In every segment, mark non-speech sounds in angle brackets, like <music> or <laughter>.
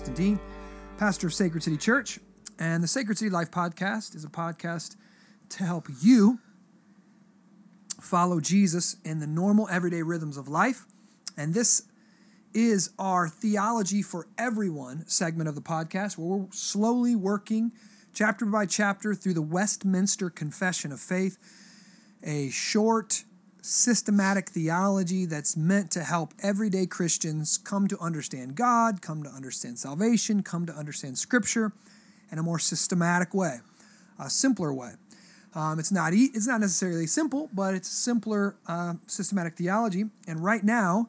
Dean, pastor of Sacred City Church. And the Sacred City Life podcast is a podcast to help you follow Jesus in the normal everyday rhythms of life. And this is our Theology for Everyone segment of the podcast, where we're slowly working chapter by chapter through the Westminster Confession of Faith, a short, systematic theology that's meant to help everyday Christians come to understand God, come to understand salvation, come to understand Scripture in a more systematic way, a simpler way. Um, it's not e- it's not necessarily simple, but it's simpler uh, systematic theology. And right now,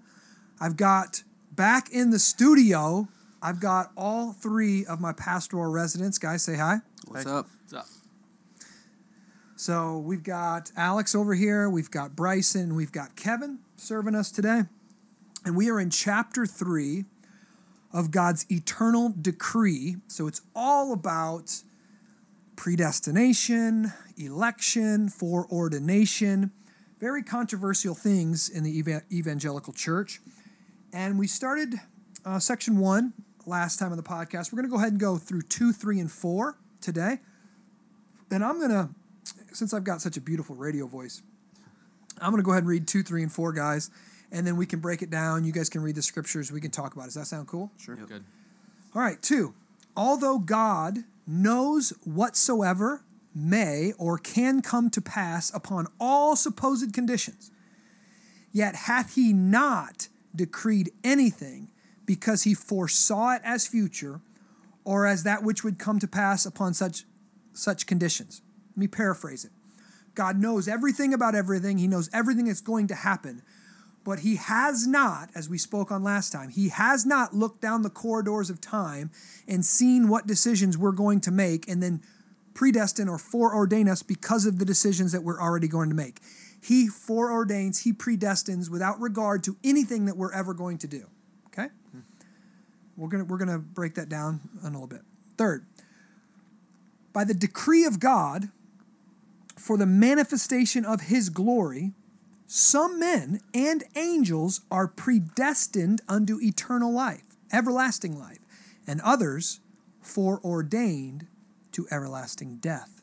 I've got back in the studio. I've got all three of my pastoral residents. Guys, say hi. What's up? What's up? So we've got Alex over here, we've got Bryson, we've got Kevin serving us today. And we are in chapter three of God's eternal decree. So it's all about predestination, election, foreordination, very controversial things in the evangelical church. And we started uh, section one last time on the podcast. We're going to go ahead and go through two, three, and four today. And I'm going to, since I've got such a beautiful radio voice, I'm going to go ahead and read two, three, and four, guys. And then we can break it down. You guys can read the scriptures. We can talk about it. Does that sound cool? Sure. Good. All right, two. Although God knows whatsoever may or can come to pass upon all supposed conditions, yet hath he not decreed anything because he foresaw it as future or as that which would come to pass upon such such conditions. Let me paraphrase it. God knows everything about everything. He knows everything that's going to happen. But he has not, as we spoke on last time, he has not looked down the corridors of time and seen what decisions we're going to make and then predestine or foreordain us because of the decisions that we're already going to make. He foreordains, he predestines without regard to anything that we're ever going to do. Okay? We're gonna we're gonna break that down a little bit. Third, by the decree of God, for the manifestation of his glory, some men and angels are predestined unto eternal life, everlasting life, and others foreordained to everlasting death.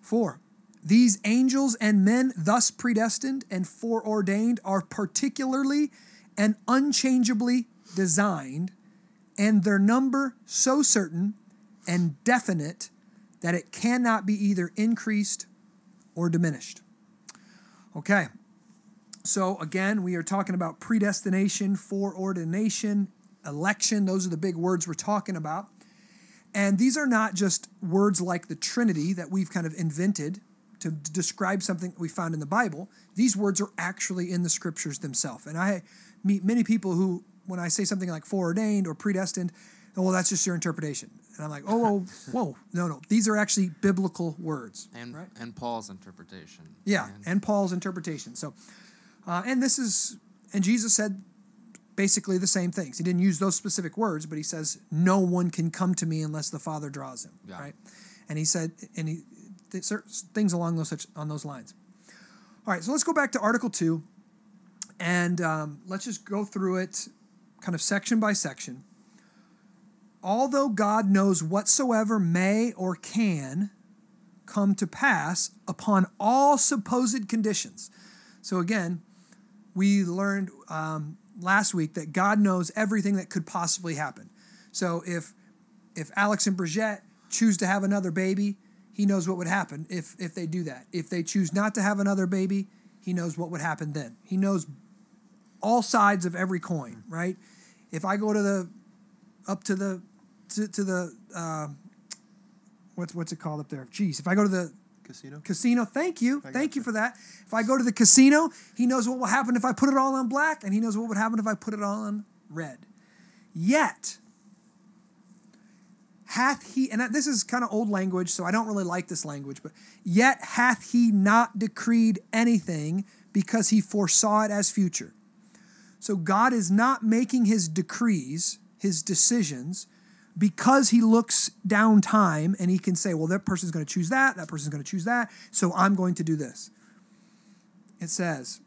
Four, these angels and men thus predestined and foreordained are particularly and unchangeably designed, and their number so certain and definite that it cannot be either increased or diminished. Okay, so again, we are talking about predestination, foreordination, election. Those are the big words we're talking about. And these are not just words like the Trinity that we've kind of invented to describe something we found in the Bible. These words are actually in the scriptures themselves. And I meet many people who, when I say something like foreordained or predestined, oh, well, that's just your interpretation. And I'm like, oh, whoa, whoa, no, no. These are actually biblical words. And right? and Paul's interpretation. Yeah, And- and Paul's interpretation. So, uh, and this is, and Jesus said basically the same things. He didn't use those specific words, but he says, "No one can come to me unless the Father draws him." Yeah. Right, and he said, and he certain things along those such on those lines. All right, so let's go back to Article Two, and um, let's just go through it, kind of section by section. Although God knows whatsoever may or can come to pass upon all supposed conditions. So again, we learned um, last week that God knows everything that could possibly happen. So if if Alex and Brigitte choose to have another baby, he knows what would happen if if they do that. If they choose not to have another baby, he knows what would happen then. He knows all sides of every coin, right? If I go to the up to the to, to the uh, what's what's it called up there? Jeez, if I go to the Casino. casino. Thank you. I Thank you gotcha. for that. If I go to the casino, he knows what will happen if I put it all on black, and he knows what would happen if I put it all on red. Yet, hath he, and this is kind of old language, so I don't really like this language, but yet hath he not decreed anything because he foresaw it as future. So God is not making his decrees, his decisions, because he looks down time and he can say, well, that person's going to choose that, that person's going to choose that, so I'm going to do this. It says,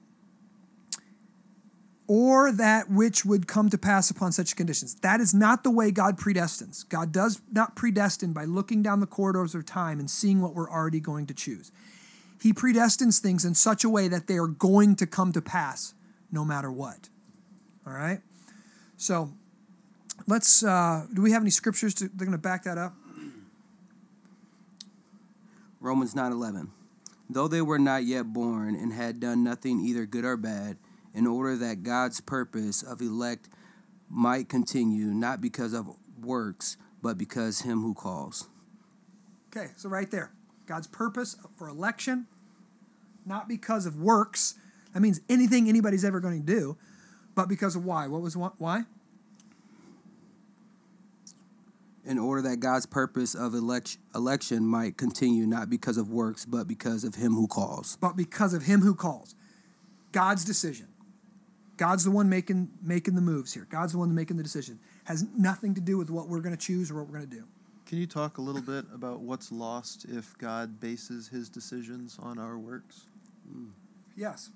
or that which would come to pass upon such conditions. That is not the way God predestines. God does not predestine by looking down the corridors of time and seeing what we're already going to choose. He predestines things in such a way that they are going to come to pass no matter what. All right? So let's, uh, do we have any scriptures to, they're going to back that up? Romans 9:11. Though they were not yet born and had done nothing either good or bad, in order that God's purpose of elect might continue, not because of works, but because him who calls. Okay, so right there. God's purpose for election, not because of works. That means anything anybody's ever going to do, but because of why? What was why? In order that God's purpose of elect, election might continue, not because of works, but because of him who calls. But because of him who calls. God's decision. God's the one making making the moves here. God's the one making the decision. Has nothing to do with what we're going to choose or what we're going to do. Can you talk a little bit about what's lost if God bases his decisions on our works? Mm. Yes.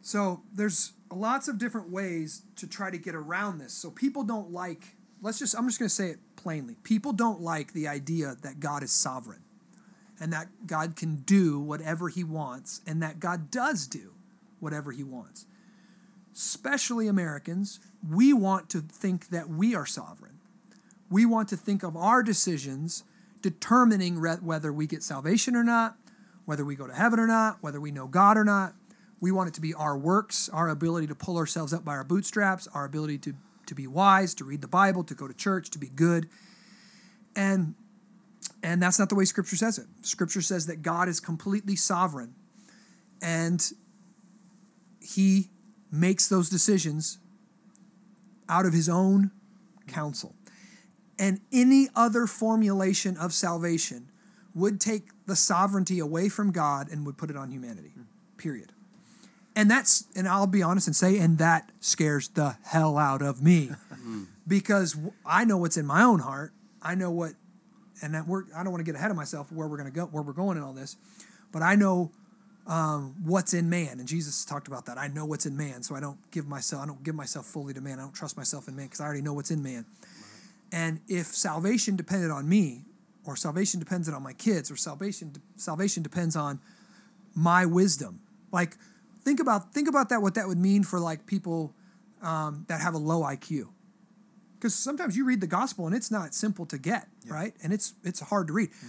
So there's lots of different ways to try to get around this. So people don't like let's just I'm just going to say it plainly. People don't like the idea that God is sovereign and that God can do whatever he wants and that God does do whatever he wants especially Americans, we want to think that we are sovereign. We want to think of our decisions determining re- whether we get salvation or not, whether we go to heaven or not, whether we know God or not. We want it to be our works, our ability to pull ourselves up by our bootstraps, our ability to, to be wise, to read the Bible, to go to church, to be good. And and that's not the way scripture says it. Scripture says that God is completely sovereign and he makes those decisions out of his own counsel. And any other formulation of salvation would take the sovereignty away from God and would put it on humanity. Hmm. Period. And that's, and I'll be honest and say, and that scares the hell out of me because I know what's in my own heart. I know what, and that we're, I don't want to get ahead of myself where we're going to go, where we're going in all this, but I know um, what's in man, and Jesus talked about that. I know what's in man, so I don't give myself I don't give myself fully to man. I don't trust myself in man because I already know what's in man. And if salvation depended on me, or salvation depends on my kids, or salvation salvation depends on my wisdom, like think about think about that what that would mean for like people um, that have a low IQ. Because sometimes you read the gospel and it's not simple to get, yeah. right? And it's it's hard to read. Mm-hmm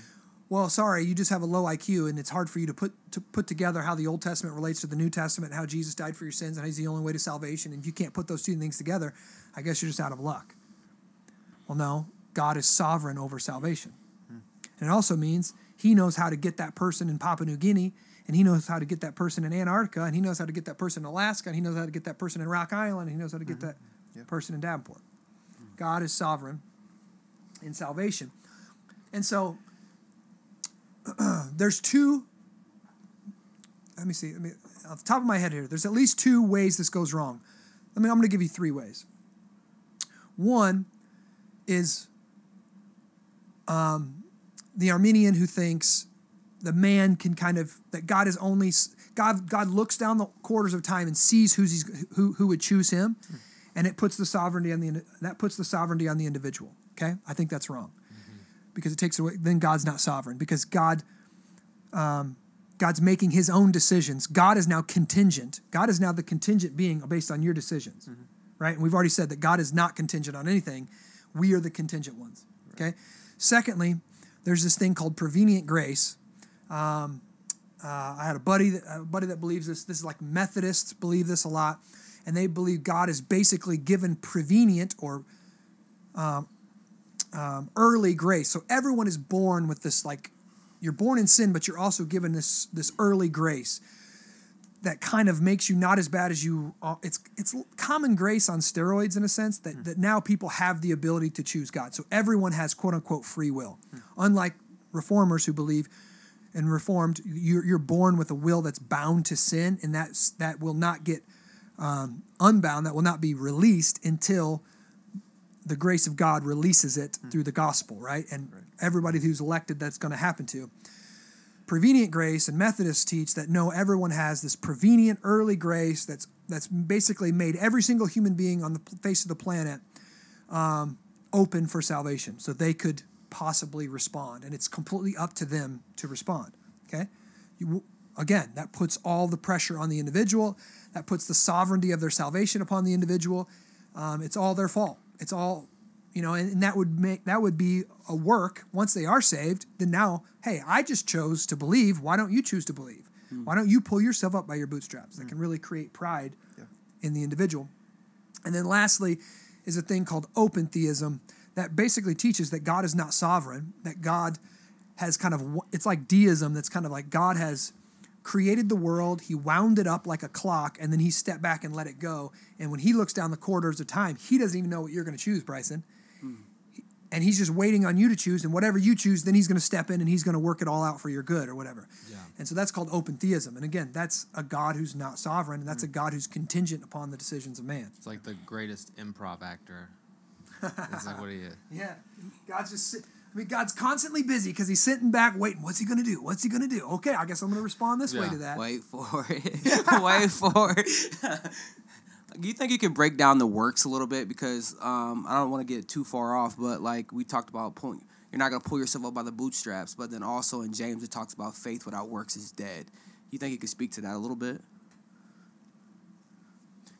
well, sorry, you just have a low IQ, and it's hard for you to put to put together how the Old Testament relates to the New Testament, how Jesus died for your sins, and he's the only way to salvation. And if you can't put those two things together, I guess you're just out of luck. Well, no, God is sovereign over salvation, hmm. and it also means He knows how to get that person in Papua New Guinea, and He knows how to get that person in Antarctica, and He knows how to get that person in Alaska, and He knows how to get that person in Rock Island, and He knows how to get mm-hmm. that yep. person in Davenport. Mm-hmm. God is sovereign in salvation, and so <clears throat> there's two. Let me see. Let me, off the top of my head here, there's at least two ways this goes wrong. I mean, I'm going to give you three ways. One is um, the Arminian who thinks the man can kind of that God is only God. God looks down the quarters of time and sees who's he's, who who would choose him, and it puts the sovereignty on the that puts the sovereignty on the individual. Okay, I think that's wrong because it takes away. Then God's not sovereign because God, um, God's making His own decisions. God is now contingent. God is now the contingent being based on your decisions, mm-hmm. right? And we've already said that God is not contingent on anything. We are the contingent ones. Okay. Secondly, there's this thing called prevenient grace. Um, uh, I had a buddy that, a buddy that believes this. This is like Methodists believe this a lot, and they believe God is basically given prevenient or um, um, early grace. So everyone is born with this like you're born in sin, but you're also given this this early grace that kind of makes you not as bad as you. Uh, it's it's common grace on steroids in a sense that mm. that now people have the ability to choose God. So everyone has quote unquote free will, mm. unlike reformers who believe. And reformed, you're, you're born with a will that's bound to sin, and that's that will not get um, unbound. That will not be released until the grace of God releases it mm. through the gospel, right? And right. everybody who's elected, that's going to happen to. Prevenient grace and Methodists teach that no, everyone has this prevenient early grace that's that's basically made every single human being on the face of the planet um, open for salvation, so they could possibly respond, and it's completely up to them to respond. Okay, you, again, that puts all the pressure on the individual. That puts the sovereignty of their salvation upon the individual. Um, it's all their fault. It's all you know, and, and that would make that would be a work once they are saved. Then now, hey, I just chose to believe. Why don't you choose to believe? Why don't you pull yourself up by your bootstraps? That can really create pride Yeah. in the individual. And then lastly is a thing called open theism that basically teaches that God is not sovereign, that God has kind of, it's like deism that's kind of like God has created the world, he wound it up like a clock, and then he stepped back and let it go. And when he looks down the corridors of time, he doesn't even know what you're going to choose, Bryson. Hmm. And he's just waiting on you to choose, and whatever you choose, then he's going to step in and he's going to work it all out for your good or whatever. Yeah. And so that's called open theism. And again, that's a God who's not sovereign, and that's a hmm. God who's contingent upon the decisions of man. It's like the greatest improv actor. It's like what he is. <laughs> Yeah, God's just. Sit- I mean, God's constantly busy because he's sitting back waiting. What's he gonna do? What's he gonna do? Okay, I guess I'm gonna respond this way to that. Wait for it. <laughs> <laughs> Wait for it. Do you think you can break down the works a little bit? Because um, I don't want to get too far off, but like we talked about, pulling, you're not going to pull yourself up by the bootstraps. But then also in James, it talks about faith without works is dead. You think you could speak to that a little bit?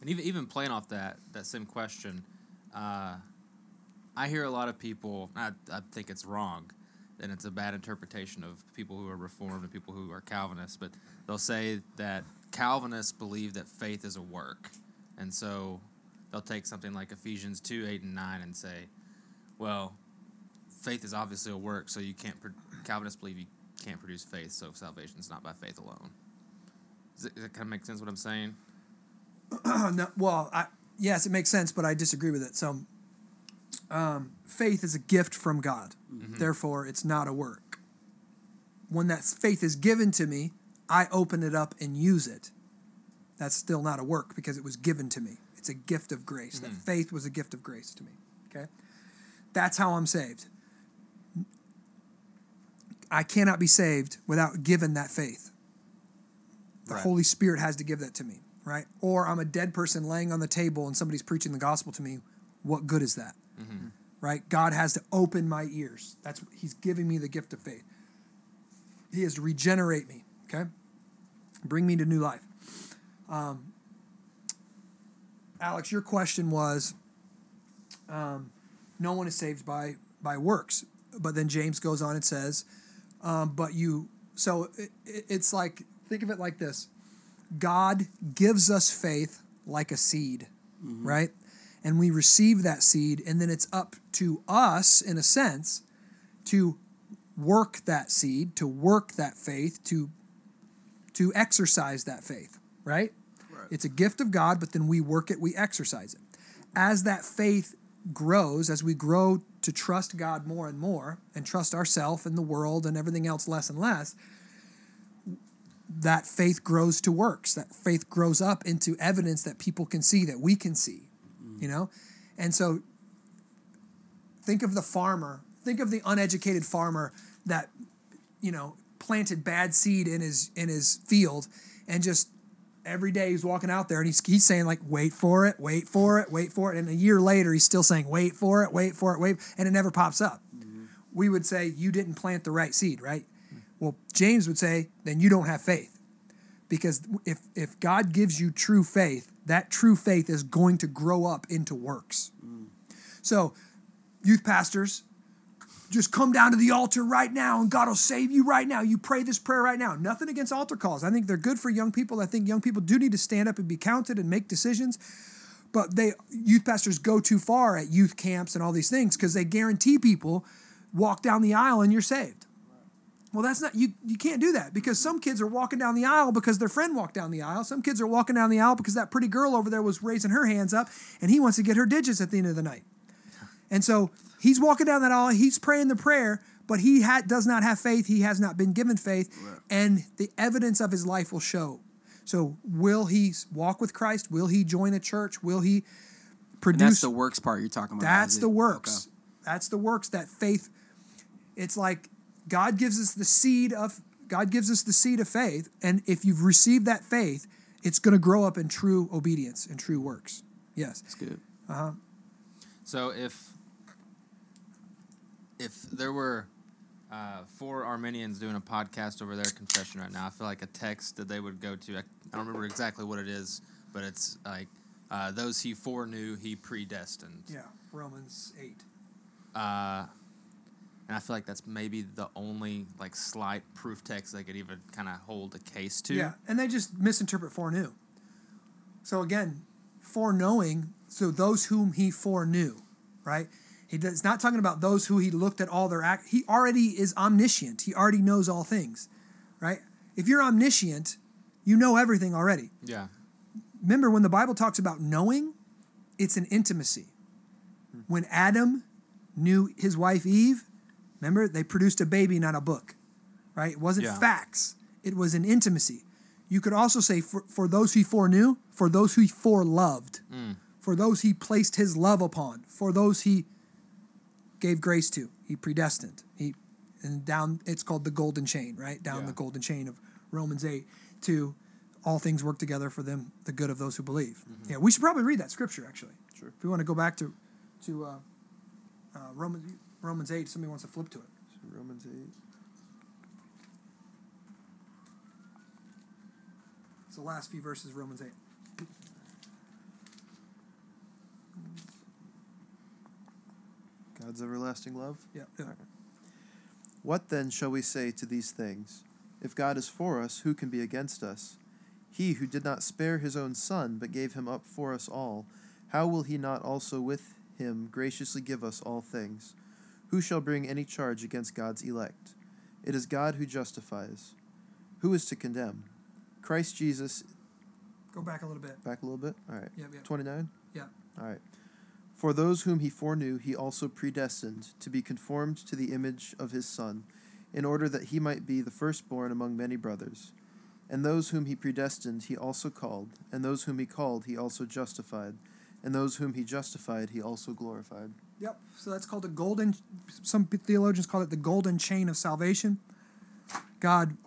And even even playing off that that same question, uh, I hear a lot of people. I, I think it's wrong, and it's a bad interpretation of people who are Reformed and people who are Calvinists. But they'll say that Calvinists believe that faith is a work, and so they'll take something like Ephesians two eight and nine and say, well, faith is obviously a work, so you can't. Pro- Calvinists believe you can't produce faith, so salvation is not by faith alone. Does it, does it kind of make sense what I'm saying? <clears throat> no, well, I, yes, it makes sense, but I disagree with it. So, um, faith is a gift from God. Therefore, it's not a work. When that faith is given to me, I open it up and use it. That's still not a work because it was given to me. It's a gift of grace. That faith was a gift of grace to me. Okay? That's how I'm saved. I cannot be saved without giving that faith. The Right. Holy Spirit has to give that to me, right? Or I'm a dead person laying on the table and somebody's preaching the gospel to me. What good is that? Right? God has to open my ears. That's He's giving me the gift of faith. He has to regenerate me, okay? Bring me to new life. Um, Alex, your question was um, no one is saved by by works. But then James goes on and says, um, but you, so it, it- it's like, think of it like this God gives us faith like a seed, right? And we receive that seed, and then it's up to us, in a sense, to work that seed, to work that faith, to to exercise that faith, right? It's a gift of God, but then we work it, we exercise it. As that faith grows, as we grow to trust God more and more, and trust ourselves and the world and everything else less and less, that faith grows to works. That faith grows up into evidence that people can see, that we can see, you know? And so think of the farmer, think of the uneducated farmer that, you know, planted bad seed in his in his field and just every day he's walking out there and he's, he's saying like wait for it wait for it wait for it. And a year later he's still saying wait for it wait for it wait and it never pops up. Mm-hmm. We would say you didn't plant the right seed right? Well james would say then you don't have faith because if if god gives you true faith that true faith is going to grow up into works so youth pastors just come down to the altar right now and God will save you right now. You pray this prayer right now. Nothing against altar calls. I think they're good for young people. I think young people do need to stand up and be counted and make decisions. But they youth pastors go too far at youth camps and all these things because they guarantee people walk down the aisle and you're saved. Well, that's not you. You can't do that because some kids are walking down the aisle because their friend walked down the aisle. Some kids are walking down the aisle because that pretty girl over there was raising her hands up and he wants to get her digits at the end of the night. And so he's walking down that aisle, he's praying the prayer, but he ha- does not have faith. He has not been given faith, and the evidence of his life will show. So, will he walk with Christ? Will he join a church? Will he And produce? that's the works part you're talking about. That's the works. Okay. That's the works that faith. It's like God gives us the seed of God gives us the seed of faith, and if you've received that faith, it's going to grow up in true obedience and true works. Yes. That's good. Uh huh. So if if there were uh, four Arminians doing a podcast over their confession right now, I feel like a text that they would go to. I, I don't remember exactly what it is, but it's like uh, those he foreknew, he predestined. Yeah. Romans 8. Uh, and I feel like that's maybe the only like slight proof text they could even kind of hold a case to. Yeah, and they just misinterpret foreknew. So again, foreknowing, so those whom he foreknew, right? He does not talking about those who he looked at all their act. He already is omniscient. He already knows all things, right? If you're omniscient, you know everything already. Yeah. Remember when the Bible talks about knowing, it's an intimacy. Hmm. When Adam knew his wife Eve, remember they produced a baby, not a book, right? It wasn't Yeah. facts. It was an intimacy. You could also say for, for those he foreknew, for those who he foreloved, for those he placed his love upon, for those he gave grace to, he predestined. He and down it's called the golden chain, right? Down Yeah. the golden chain of Romans 8 to all things work together for them, the good of those who believe. Yeah, we should probably read that scripture actually. Sure. If we want to go back to to uh, uh, Romans Romans 8, somebody wants to flip to it. So Romans 8. It's the last few verses of Romans 8. God's everlasting love. Yeah. yeah. What then shall we say to these things? If God is for us, who can be against us? He who did not spare his own son, but gave him up for us all, how will he not also with him graciously give us all things? Who shall bring any charge against God's elect? It is God who justifies. Who is to condemn? Christ Jesus. Go back a little bit. Back a little bit? All right. Yeah, yeah. 29? Yeah. All right. For those whom he foreknew, he also predestined to be conformed to the image of his Son, in order that he might be the firstborn among many brothers. And those whom he predestined, he also called. And those whom he called, he also justified. And those whom he justified, he also glorified. Yep. So that's called the golden. Some theologians call it the golden chain of salvation. God,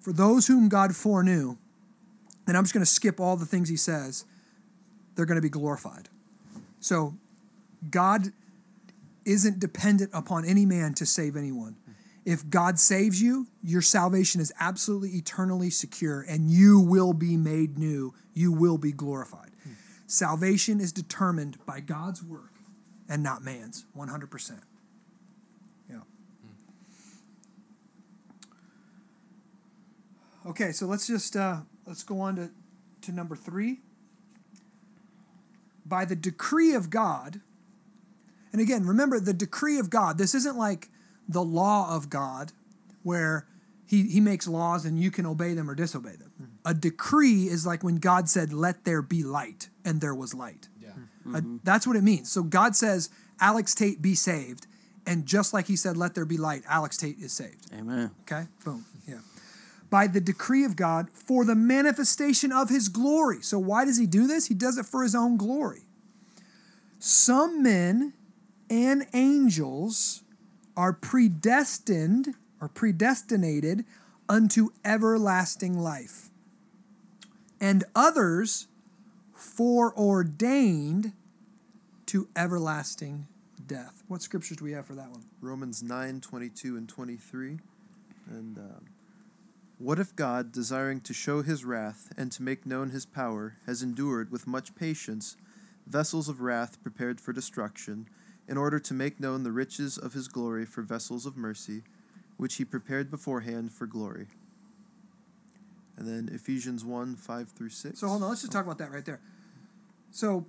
for those whom God foreknew, and I'm just going to skip all the things he says, they're going to be glorified. So God isn't dependent upon any man to save anyone. If God saves you, your salvation is absolutely eternally secure and you will be made new. You will be glorified. Salvation is determined by God's work and not man's, 100%. Yeah. Okay, so let's just uh, let's go on to, to number three. By the decree of God, and again, remember the decree of God. This isn't like the law of God, where he, he makes laws and you can obey them or disobey them. A decree is like when God said, "Let there be light," and there was light. Yeah. Uh, that's what it means. So God says, Alex Tate be saved. And just like he said, let there be light, Alex Tate is saved. Amen. Okay? Boom. Yeah. By the decree of God for the manifestation of his glory. So why does he do this? He does it for his own glory. Some men and angels are predestined or predestinated unto everlasting life. And others foreordained to everlasting death. What scriptures do we have for that one? Romans 9 22 and 23. And um, what if God, desiring to show his wrath and to make known his power, has endured with much patience vessels of wrath prepared for destruction, in order to make known the riches of his glory for vessels of mercy, which he prepared beforehand for glory? And then Ephesians 1 5 through 6. So hold on, let's just talk about that right there. So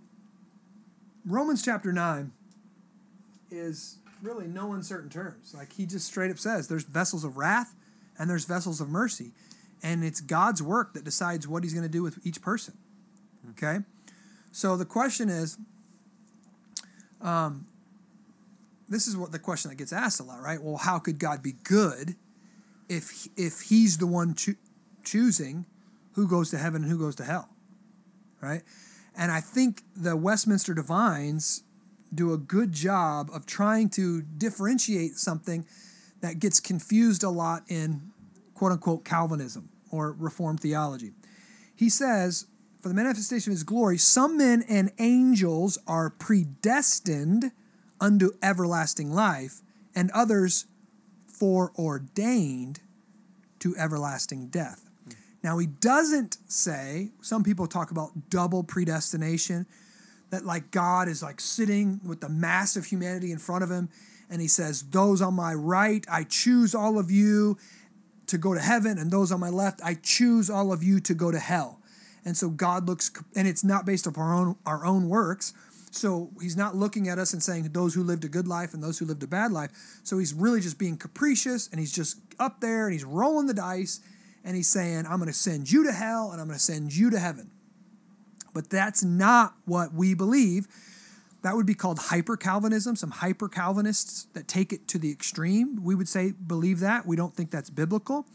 Romans chapter 9 is really no uncertain terms. Like he just straight up says there's vessels of wrath and there's vessels of mercy. And it's God's work that decides what he's going to do with each person. Okay? So the question is um, this is what the question that gets asked a lot, right? Well, how could God be good if if he's the one choo- choosing who goes to heaven and who goes to hell? Right? And I think the Westminster Divines do a good job of trying to differentiate something that gets confused a lot in quote unquote Calvinism or Reformed theology. he says, For the manifestation of his glory, some men and angels are predestined unto everlasting life, and others foreordained to everlasting death. Hmm. Now, he doesn't say, some people talk about double predestination, that like God is like sitting with the mass of humanity in front of him, and he says, Those on my right, I choose all of you to go to heaven, and those on my left, I choose all of you to go to hell. And so God looks, and it's not based upon our own, our own works. So he's not looking at us and saying those who lived a good life and those who lived a bad life. So he's really just being capricious and he's just up there and he's rolling the dice and he's saying, I'm going to send you to hell and I'm going to send you to heaven. But that's not what we believe. That would be called hyper Calvinism, some hyper Calvinists that take it to the extreme. We would say, believe that. We don't think that's biblical.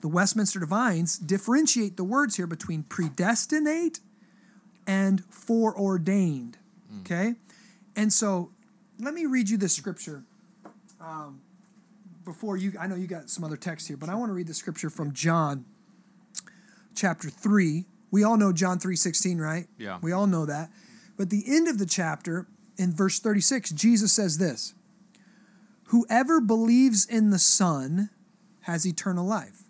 The Westminster Divines differentiate the words here between predestinate and foreordained. Okay? And so let me read you this scripture um, before you. I know you got some other text here, but I want to read the scripture from John chapter 3. We all know John 3:16, right? Yeah. We all know that. But the end of the chapter in verse 36, Jesus says this: Whoever believes in the Son has eternal life.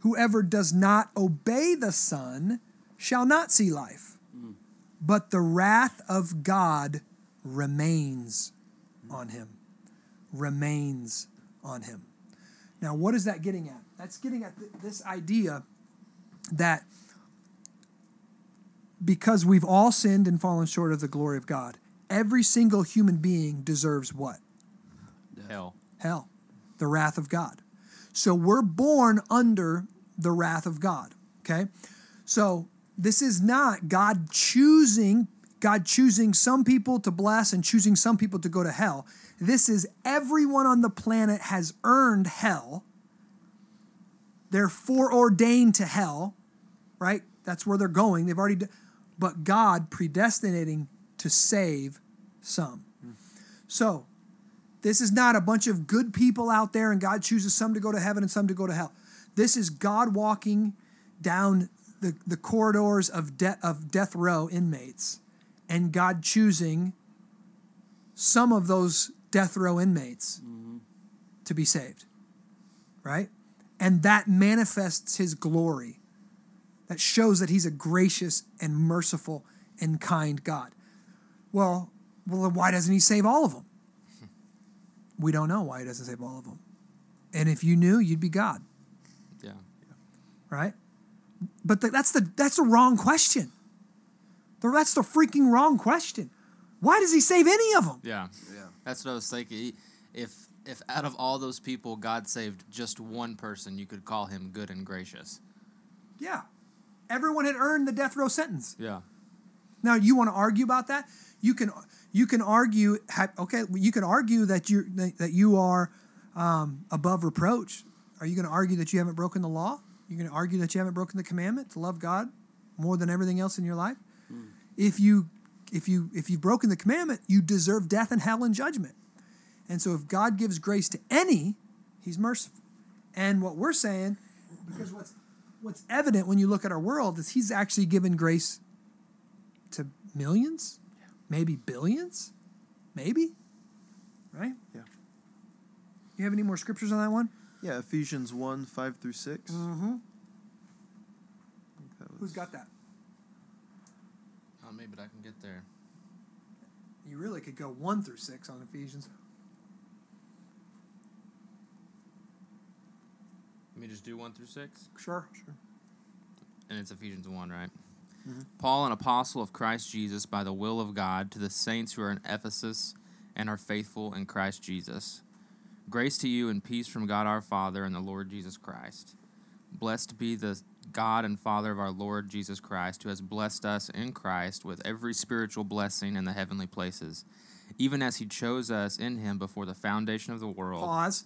Whoever does not obey the Son shall not see life, but the wrath of God remains on him. Remains on him. Now, what is that getting at? That's getting at th- this idea that because we've all sinned and fallen short of the glory of God, every single human being deserves what? Hell. hell, the wrath of God. So we're born under the wrath of God. Okay? So this is not God choosing God choosing some people to bless and choosing some people to go to hell. This is everyone on the planet has earned hell. They're foreordained to hell, right? That's where they're going. They've already, but God predestinating to save some. So this is not a bunch of good people out there and God chooses some to go to heaven and some to go to hell. This is God walking down the, the corridors of, de- of death row inmates and God choosing some of those death row inmates mm-hmm. to be saved. Right? And that manifests his glory. That shows that he's a gracious and merciful and kind God. Well, well, then why doesn't he save all of them? <laughs> We don't know why he doesn't save all of them. And if you knew, you'd be God, Yeah. right? But the, that's the that's the wrong question. The- That's the freaking wrong question. Why does he save any of them? Yeah. Yeah. That's what I was thinking. If if out of all those people God saved just one person, you could call him good and gracious. Yeah, everyone had earned the death row sentence. Yeah. Now, you want to argue about that? You can you can argue. Okay, you can argue that you that you are um, above reproach. Are you going to argue that you haven't broken the law? You're going to argue that you haven't broken the commandment to love God more than everything else in your life. Hmm. If you if you if you've broken the commandment, you deserve death and hell and judgment. And so, if God gives grace to any, He's merciful. And what we're saying, because what's what's evident when you look at our world is He's actually given grace to millions, maybe billions, maybe, right? Yeah. You have any more scriptures on that one? Yeah, Ephesians 1 5 through 6. Mm-hmm. Was- Who's got that? Oh, maybe I can get there. You really could go one through six on Ephesians. Let me just do one through six. Sure, sure. And it's Ephesians 1, right? Paul, an apostle of Christ Jesus by the will of God, to the saints who are in Ephesus and are faithful in Christ Jesus. Grace to you and peace from God our Father and the Lord Jesus Christ. Blessed be the God and Father of our Lord Jesus Christ, who has blessed us in Christ with every spiritual blessing in the heavenly places, even as he chose us in him before the foundation of the world. Pause.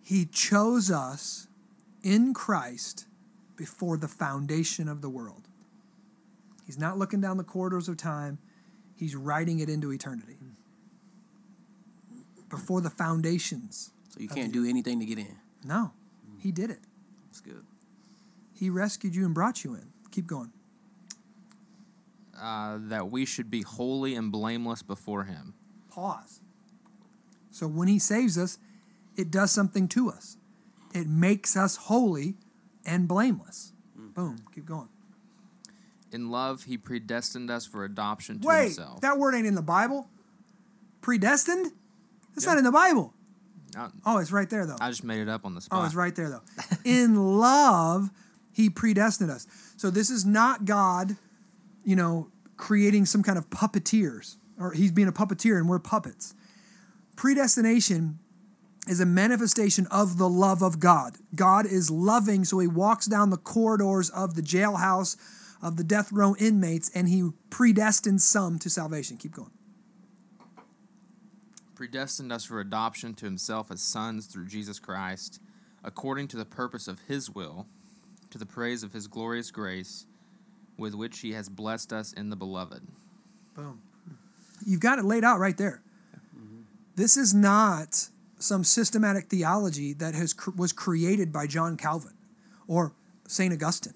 He chose us in Christ before the foundation of the world. He's not looking down the corridors of time, he's writing it into eternity. Before the foundations. So you can't do anything to get in. No, he did it. That's good. He rescued you and brought you in. Keep going. Uh, that we should be holy and blameless before Him. Pause. So when he saves us, it does something to us. It makes us holy and blameless. Boom. Keep going. In love, He predestined us for adoption to Wait, Himself. that word ain't in the Bible. Predestined? That's Yeah. not in the Bible. Oh, it's right there though. I just made it up on the spot. Oh, it's right there though. In <laughs> love, he predestined us. So this is not God, you know, creating some kind of puppeteers, or he's being a puppeteer and we're puppets. Predestination is a manifestation of the love of God. God is loving, so he walks down the corridors of the jailhouse of the death row inmates and he predestines some to salvation. Keep going. Predestined us for adoption to himself as sons through Jesus Christ, according to the purpose of his will, to the praise of his glorious grace, with which he has blessed us in the beloved. Boom. You've got it laid out right there. Mm-hmm. This is not some systematic theology that has was created by John Calvin or St. Augustine.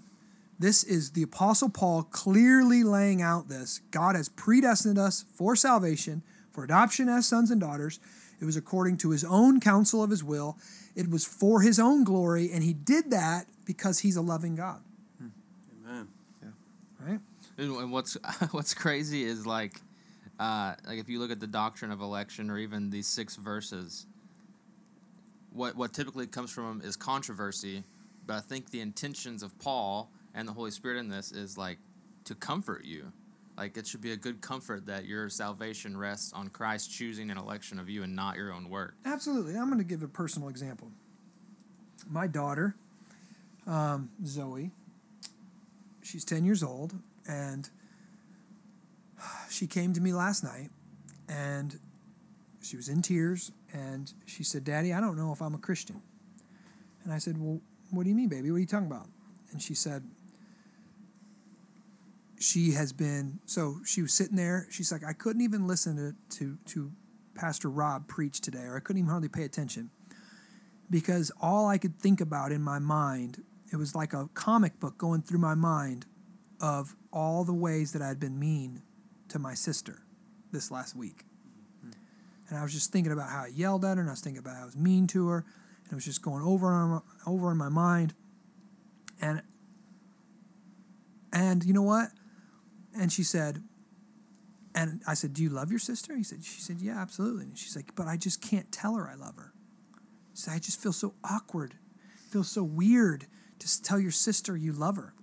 This is the Apostle Paul clearly laying out this. God has predestined us for salvation, for adoption as sons and daughters. It was according to his own counsel of his will. It was for his own glory, and he did that because he's a loving God. Amen. Yeah. Right? And and what's <laughs> what's crazy is like, uh, like if you look at the doctrine of election or even these six verses, what what typically comes from them is controversy. But I think the intentions of Paul and the Holy Spirit in this is like to comfort you. Like it should be a good comfort that your salvation rests on Christ choosing an election of you and not your own work. Absolutely. I'm going to give a personal example. My daughter, um, Zoe, she's 10 years old, and she came to me last night, and she was in tears, and she said, Daddy, I don't know if I'm a Christian. And I said, Well, what do you mean, baby? What are you talking about? And she said, she has been so she was sitting there. She's like i couldn't even listen to, to to pastor rob preach today or i couldn't even hardly pay attention. Because all i could think about in my mind it was like a comic book going through my mind of all the ways that i'd been mean to my sister this last week. And i was just thinking about how i yelled at her and i was thinking about how i was mean to her and it was just going over and over in my mind. And and you know what and she said, and I said, Do you love your sister? He said, She said, Yeah, absolutely. And she's like, But I just can't tell her I love her. She I just feel so awkward. feel so weird to tell your sister you love her.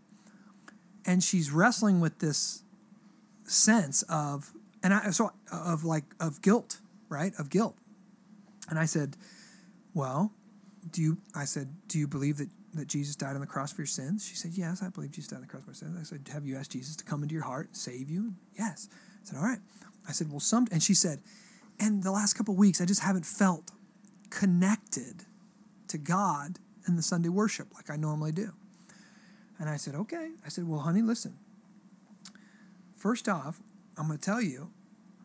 And she's wrestling with this sense of, and I so of like of guilt, right? Of guilt. And I said, Well, do you I said, Do you believe that that Jesus died on the cross for your sins? She said, Yes, I believe Jesus died on the cross for my sins. I said, Have you asked Jesus to come into your heart, and save you? Yes. I said, All right. I said, Well, some, and she said, And the last couple weeks, I just haven't felt connected to God in the Sunday worship like I normally do. And I said, Okay. I said, Well, honey, listen. First off, I'm going to tell you,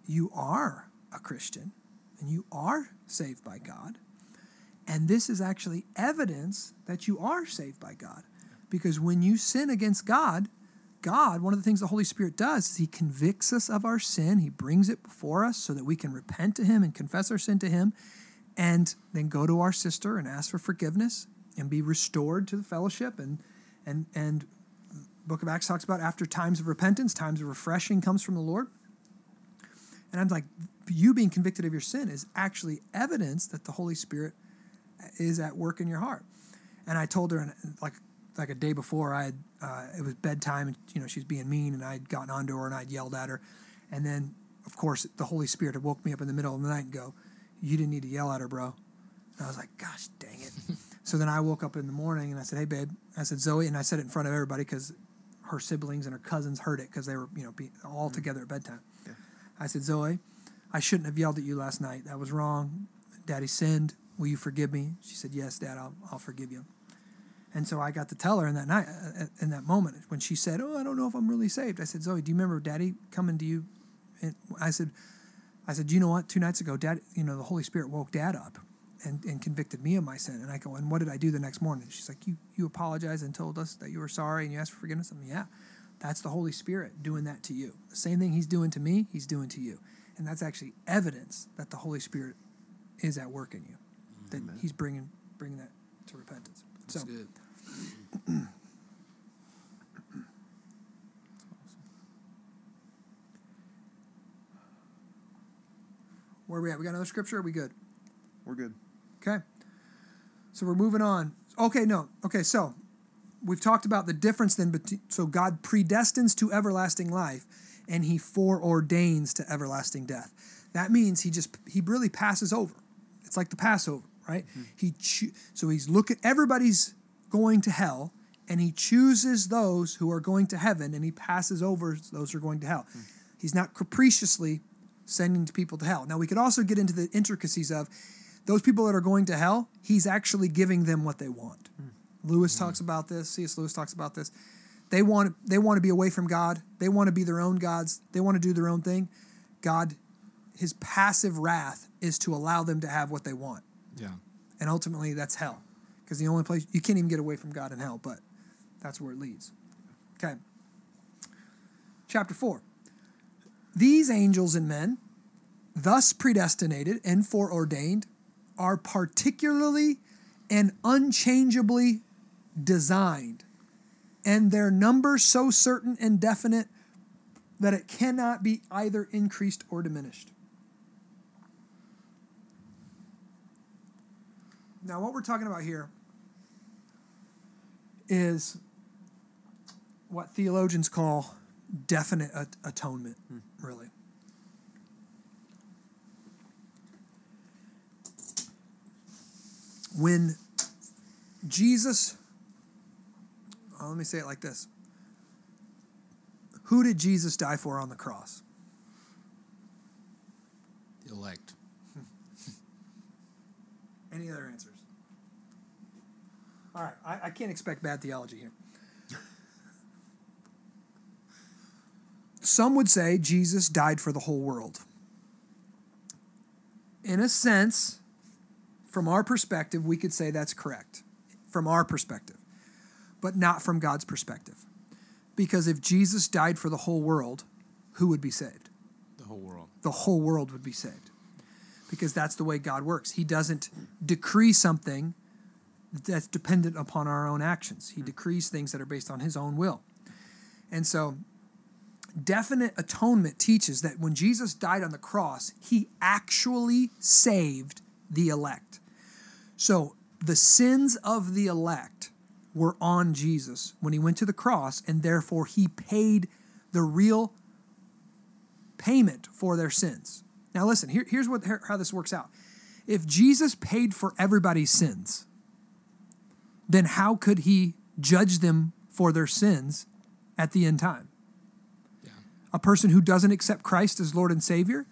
you are a Christian and you are saved by God. And this is actually evidence that you are saved by God. Because when you sin against God, God, one of the things the Holy Spirit does is He convicts us of our sin. He brings it before us so that we can repent to Him and confess our sin to Him, and then go to our sister and ask for forgiveness and be restored to the fellowship. And and and Book of Acts talks about after times of repentance, times of refreshing comes from the Lord. And I'm like, you being convicted of your sin is actually evidence that the Holy Spirit is at work in your heart. And I told her, and like like a day before, I had uh, it was bedtime, and you know she was being mean, and I'd gotten onto her and I'd yelled at her, and then of course the Holy Spirit had woke me up in the middle of the night and go, "You didn't need to yell at her, bro." And I was like, "Gosh, dang it!" <laughs> so then I woke up in the morning and I said, "Hey, babe," I said Zoe, and I said it in front of everybody because her siblings and her cousins heard it because they were you know be, all together at bedtime. I said, Zoe, I shouldn't have yelled at you last night. That was wrong. Daddy sinned. Will you forgive me? She said, Yes, Dad, I'll, I'll forgive you. And so I got to tell her in that night, uh, in that moment, when she said, "Oh, I don't know if I'm really saved." I said, "Zoe, do you remember Daddy coming to you?" And I said, "I said, you know what? Two nights ago, Dad, you know, the Holy Spirit woke Dad up, and, and convicted me of my sin. And I go, and what did I do the next morning? She's like, you you apologized and told us that you were sorry and you asked for forgiveness. I'm yeah, that's the Holy Spirit doing that to you. The same thing He's doing to me, He's doing to you, and that's actually evidence that the Holy Spirit is at work in you, that He's bringing bringing that to repentance. That's so good. <clears throat> where are we at? We got another scripture? Are we good? We're good. Okay. So we're moving on. Okay, no. Okay, so we've talked about the difference then between so God predestines to everlasting life and he foreordains to everlasting death. That means he just he really passes over. It's like the Passover, right? Hmm. He choo- so he's looking everybody's going to hell and he chooses those who are going to heaven and he passes over those who are going to hell. Hmm. He's not capriciously sending people to hell. Now we could also get into the intricacies of those people that are going to hell, he's actually giving them what they want. Hmm. Lewis talks about this, C.S. Lewis talks about this. They want they want to be away from God. They want to be their own gods. They want to do their own thing. God his passive wrath is to allow them to have what they want. Yeah. And ultimately that's hell. Because the only place you can't even get away from God in hell, but that's where it leads. Okay. Chapter 4. These angels and men, thus predestinated and foreordained, are particularly and unchangeably designed, and their number so certain and definite that it cannot be either increased or diminished. Now, what we're talking about here is what theologians call definite at- atonement, hmm. really. When Jesus, oh, let me say it like this Who did Jesus die for on the cross? The elect. <laughs> Any other answers? All right, I, I can't expect bad theology here. Some would say Jesus died for the whole world. In a sense, from our perspective, we could say that's correct, from our perspective, but not from God's perspective. Because if Jesus died for the whole world, who would be saved? The whole world. the whole world would be saved. Because that's the way God works. He doesn't decree something that's dependent upon our own actions. He hmm. decrees things that are based on his own will. And so, definite atonement teaches that when Jesus died on the cross, he actually saved the elect. So, the sins of the elect were on Jesus when he went to the cross, and therefore he paid the real payment for their sins. Now, listen, here, here's what, how this works out. If Jesus paid for everybody's sins, then how could he judge them for their sins at the end time? Yeah. A person who doesn't accept Christ as Lord and Savior,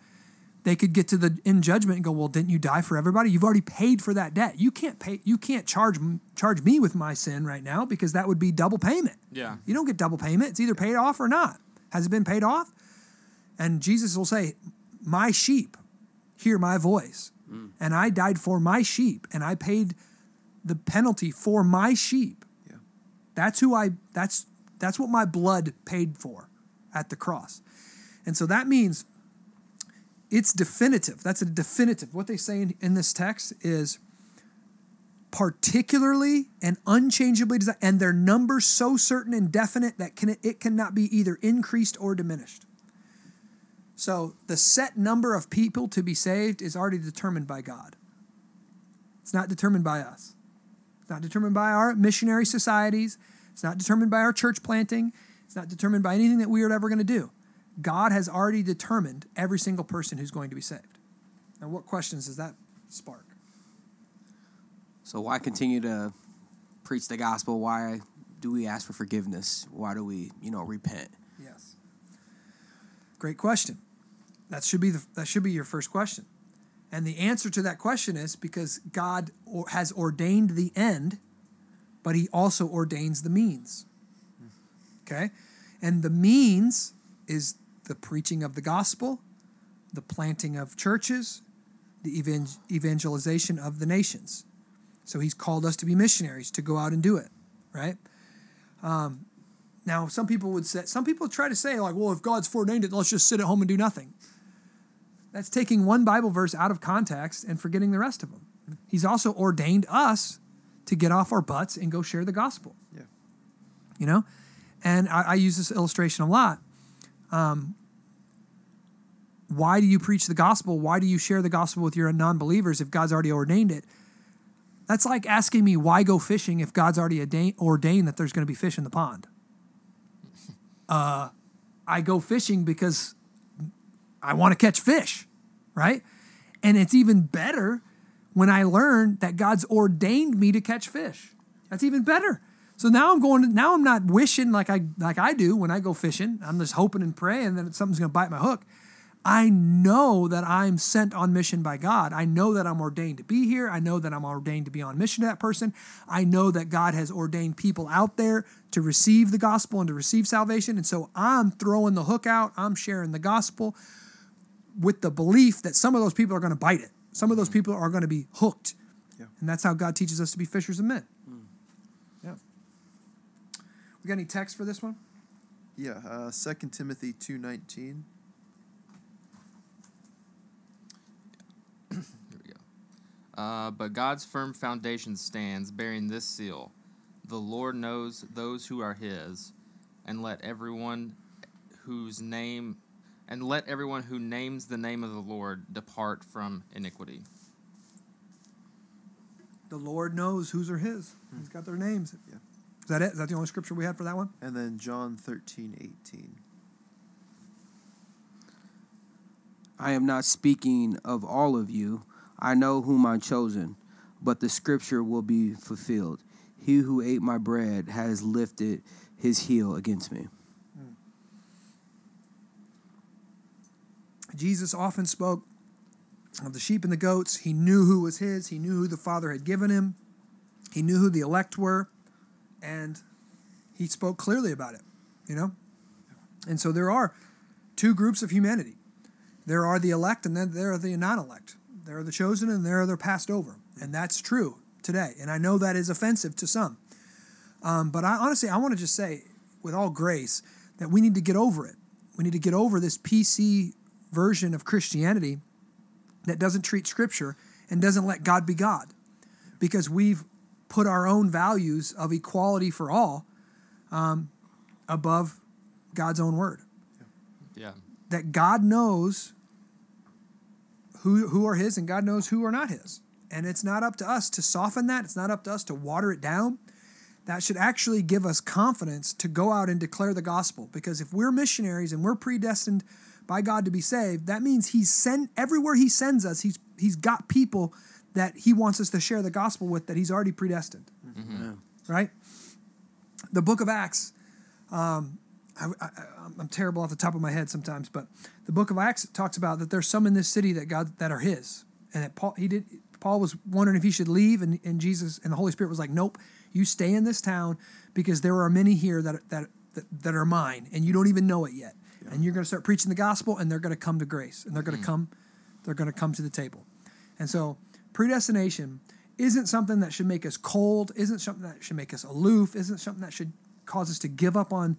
they could get to the in judgment and go, "Well, didn't you die for everybody? You've already paid for that debt. You can't pay. You can't charge charge me with my sin right now because that would be double payment. Yeah. You don't get double payment. It's either paid off or not. Has it been paid off? And Jesus will say, My sheep hear my voice. Mm. And I died for my sheep, and I paid the penalty for my sheep. Yeah. That's who I that's that's what my blood paid for at the cross. And so that means it's definitive. That's a definitive. What they say in, in this text is particularly and unchangeably designed, and their numbers so certain and definite that can, it cannot be either increased or diminished. So the set number of people to be saved is already determined by God. It's not determined by us. It's not determined by our missionary societies. It's not determined by our church planting. It's not determined by anything that we are ever going to do. God has already determined every single person who's going to be saved. Now, what questions does that spark? So why continue to preach the gospel? Why do we ask for forgiveness? Why do we, you know, repent? Yes. Great question. That should be the, that should be your first question. And the answer to that question is because God has ordained the end, but he also ordains the means. Okay? And the means is the preaching of the gospel, the planting of churches, the evang- evangelization of the nations. So he's called us to be missionaries to go out and do it, right? Um, now, some people would say, some people try to say, like, well, if God's foreordained it, let's just sit at home and do nothing. That's taking one Bible verse out of context and forgetting the rest of them. He's also ordained us to get off our butts and go share the gospel. Yeah. You know? And I, I use this illustration a lot. Um, why do you preach the gospel? Why do you share the gospel with your non believers if God's already ordained it? That's like asking me why go fishing if God's already ordained, ordained that there's going to be fish in the pond. <laughs> Uh, I go fishing because I want to catch fish, right? And it's even better when I learn that God's ordained me to catch fish. That's even better. So now I'm going. Now I'm not wishing like I like I do when I go fishing. I'm just hoping and praying that something's going to bite my hook. I know that I'm sent on mission by God. I know that I'm ordained to be here. I know that I'm ordained to be on mission to that person. I know that God has ordained people out there to receive the gospel and to receive salvation. And so I'm throwing the hook out. I'm sharing the gospel with the belief that some of those people are going to bite it. Some of those people are going to be hooked. Yeah. And that's how God teaches us to be fishers of men. Yeah. We got any text for this one? Yeah, uh, 2 Timothy 2.19. <coughs> Here we go. Uh, but God's firm foundation stands, bearing this seal: The Lord knows those who are His, and let everyone whose name, and let everyone who names the name of the Lord depart from iniquity. The Lord knows whose are His. Hmm. He's got their names. Yeah. Is that it? Is that the only scripture we had for that one? And then John 13.18. I am not speaking of all of you. I know whom I've chosen, but the scripture will be fulfilled. He who ate my bread has lifted his heel against me. Jesus often spoke of the sheep and the goats. He knew who was his, he knew who the Father had given him, he knew who the elect were, and he spoke clearly about it, you know? And so there are two groups of humanity there are the elect, and then there are the non elect. There are the chosen, and there are the passed over. And that's true today. And I know that is offensive to some. Um, but I honestly, I want to just say, with all grace, that we need to get over it. We need to get over this PC version of Christianity that doesn't treat Scripture and doesn't let God be God. Because we've put our own values of equality for all um, above God's own word. Yeah. That God knows who, who are His and God knows who are not His. And it's not up to us to soften that, it's not up to us to water it down. That should actually give us confidence to go out and declare the gospel. Because if we're missionaries and we're predestined by God to be saved, that means He's sent everywhere He sends us, He's He's got people that He wants us to share the gospel with that He's already predestined. Right? The book of Acts, um, I, I, I'm terrible off the top of my head sometimes, but the book of Acts talks about that there's some in this city that God that are His, and that Paul he did. Paul was wondering if he should leave, and, and Jesus and the Holy Spirit was like, "Nope, you stay in this town because there are many here that that that, that are mine, and you don't even know it yet. And you're going to start preaching the gospel, and they're going to come to grace, and they're going to mm-hmm. come, they're going to come to the table. And so, predestination isn't something that should make us cold, isn't something that should make us aloof, isn't something that should cause us to give up on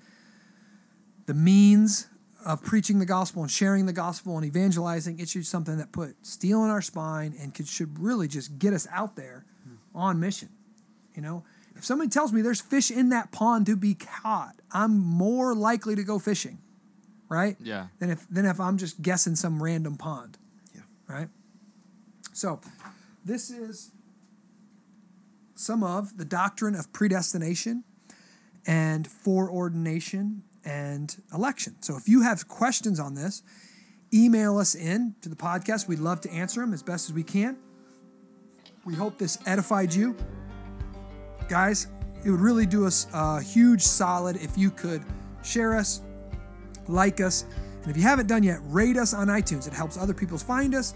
the means of preaching the gospel and sharing the gospel and evangelizing. It should be something that put steel in our spine and could, should really just get us out there hmm. on mission. You know, if somebody tells me there's fish in that pond to be caught, I'm more likely to go fishing, right? Yeah. Than if than if I'm just guessing some random pond. Yeah. Right. So, this is some of the doctrine of predestination and foreordination and election. So, if you have questions on this, email us in to the podcast. We'd love to answer them as best as we can. We hope this edified you. Guys, it would really do us a huge solid if you could share us, like us, and if you haven't done yet, rate us on iTunes. It helps other people find us,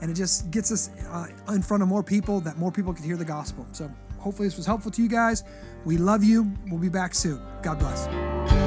and it just gets us uh, in front of more people that more people can hear the gospel. So hopefully this was helpful to you guys. We love you. We'll be back soon. God bless.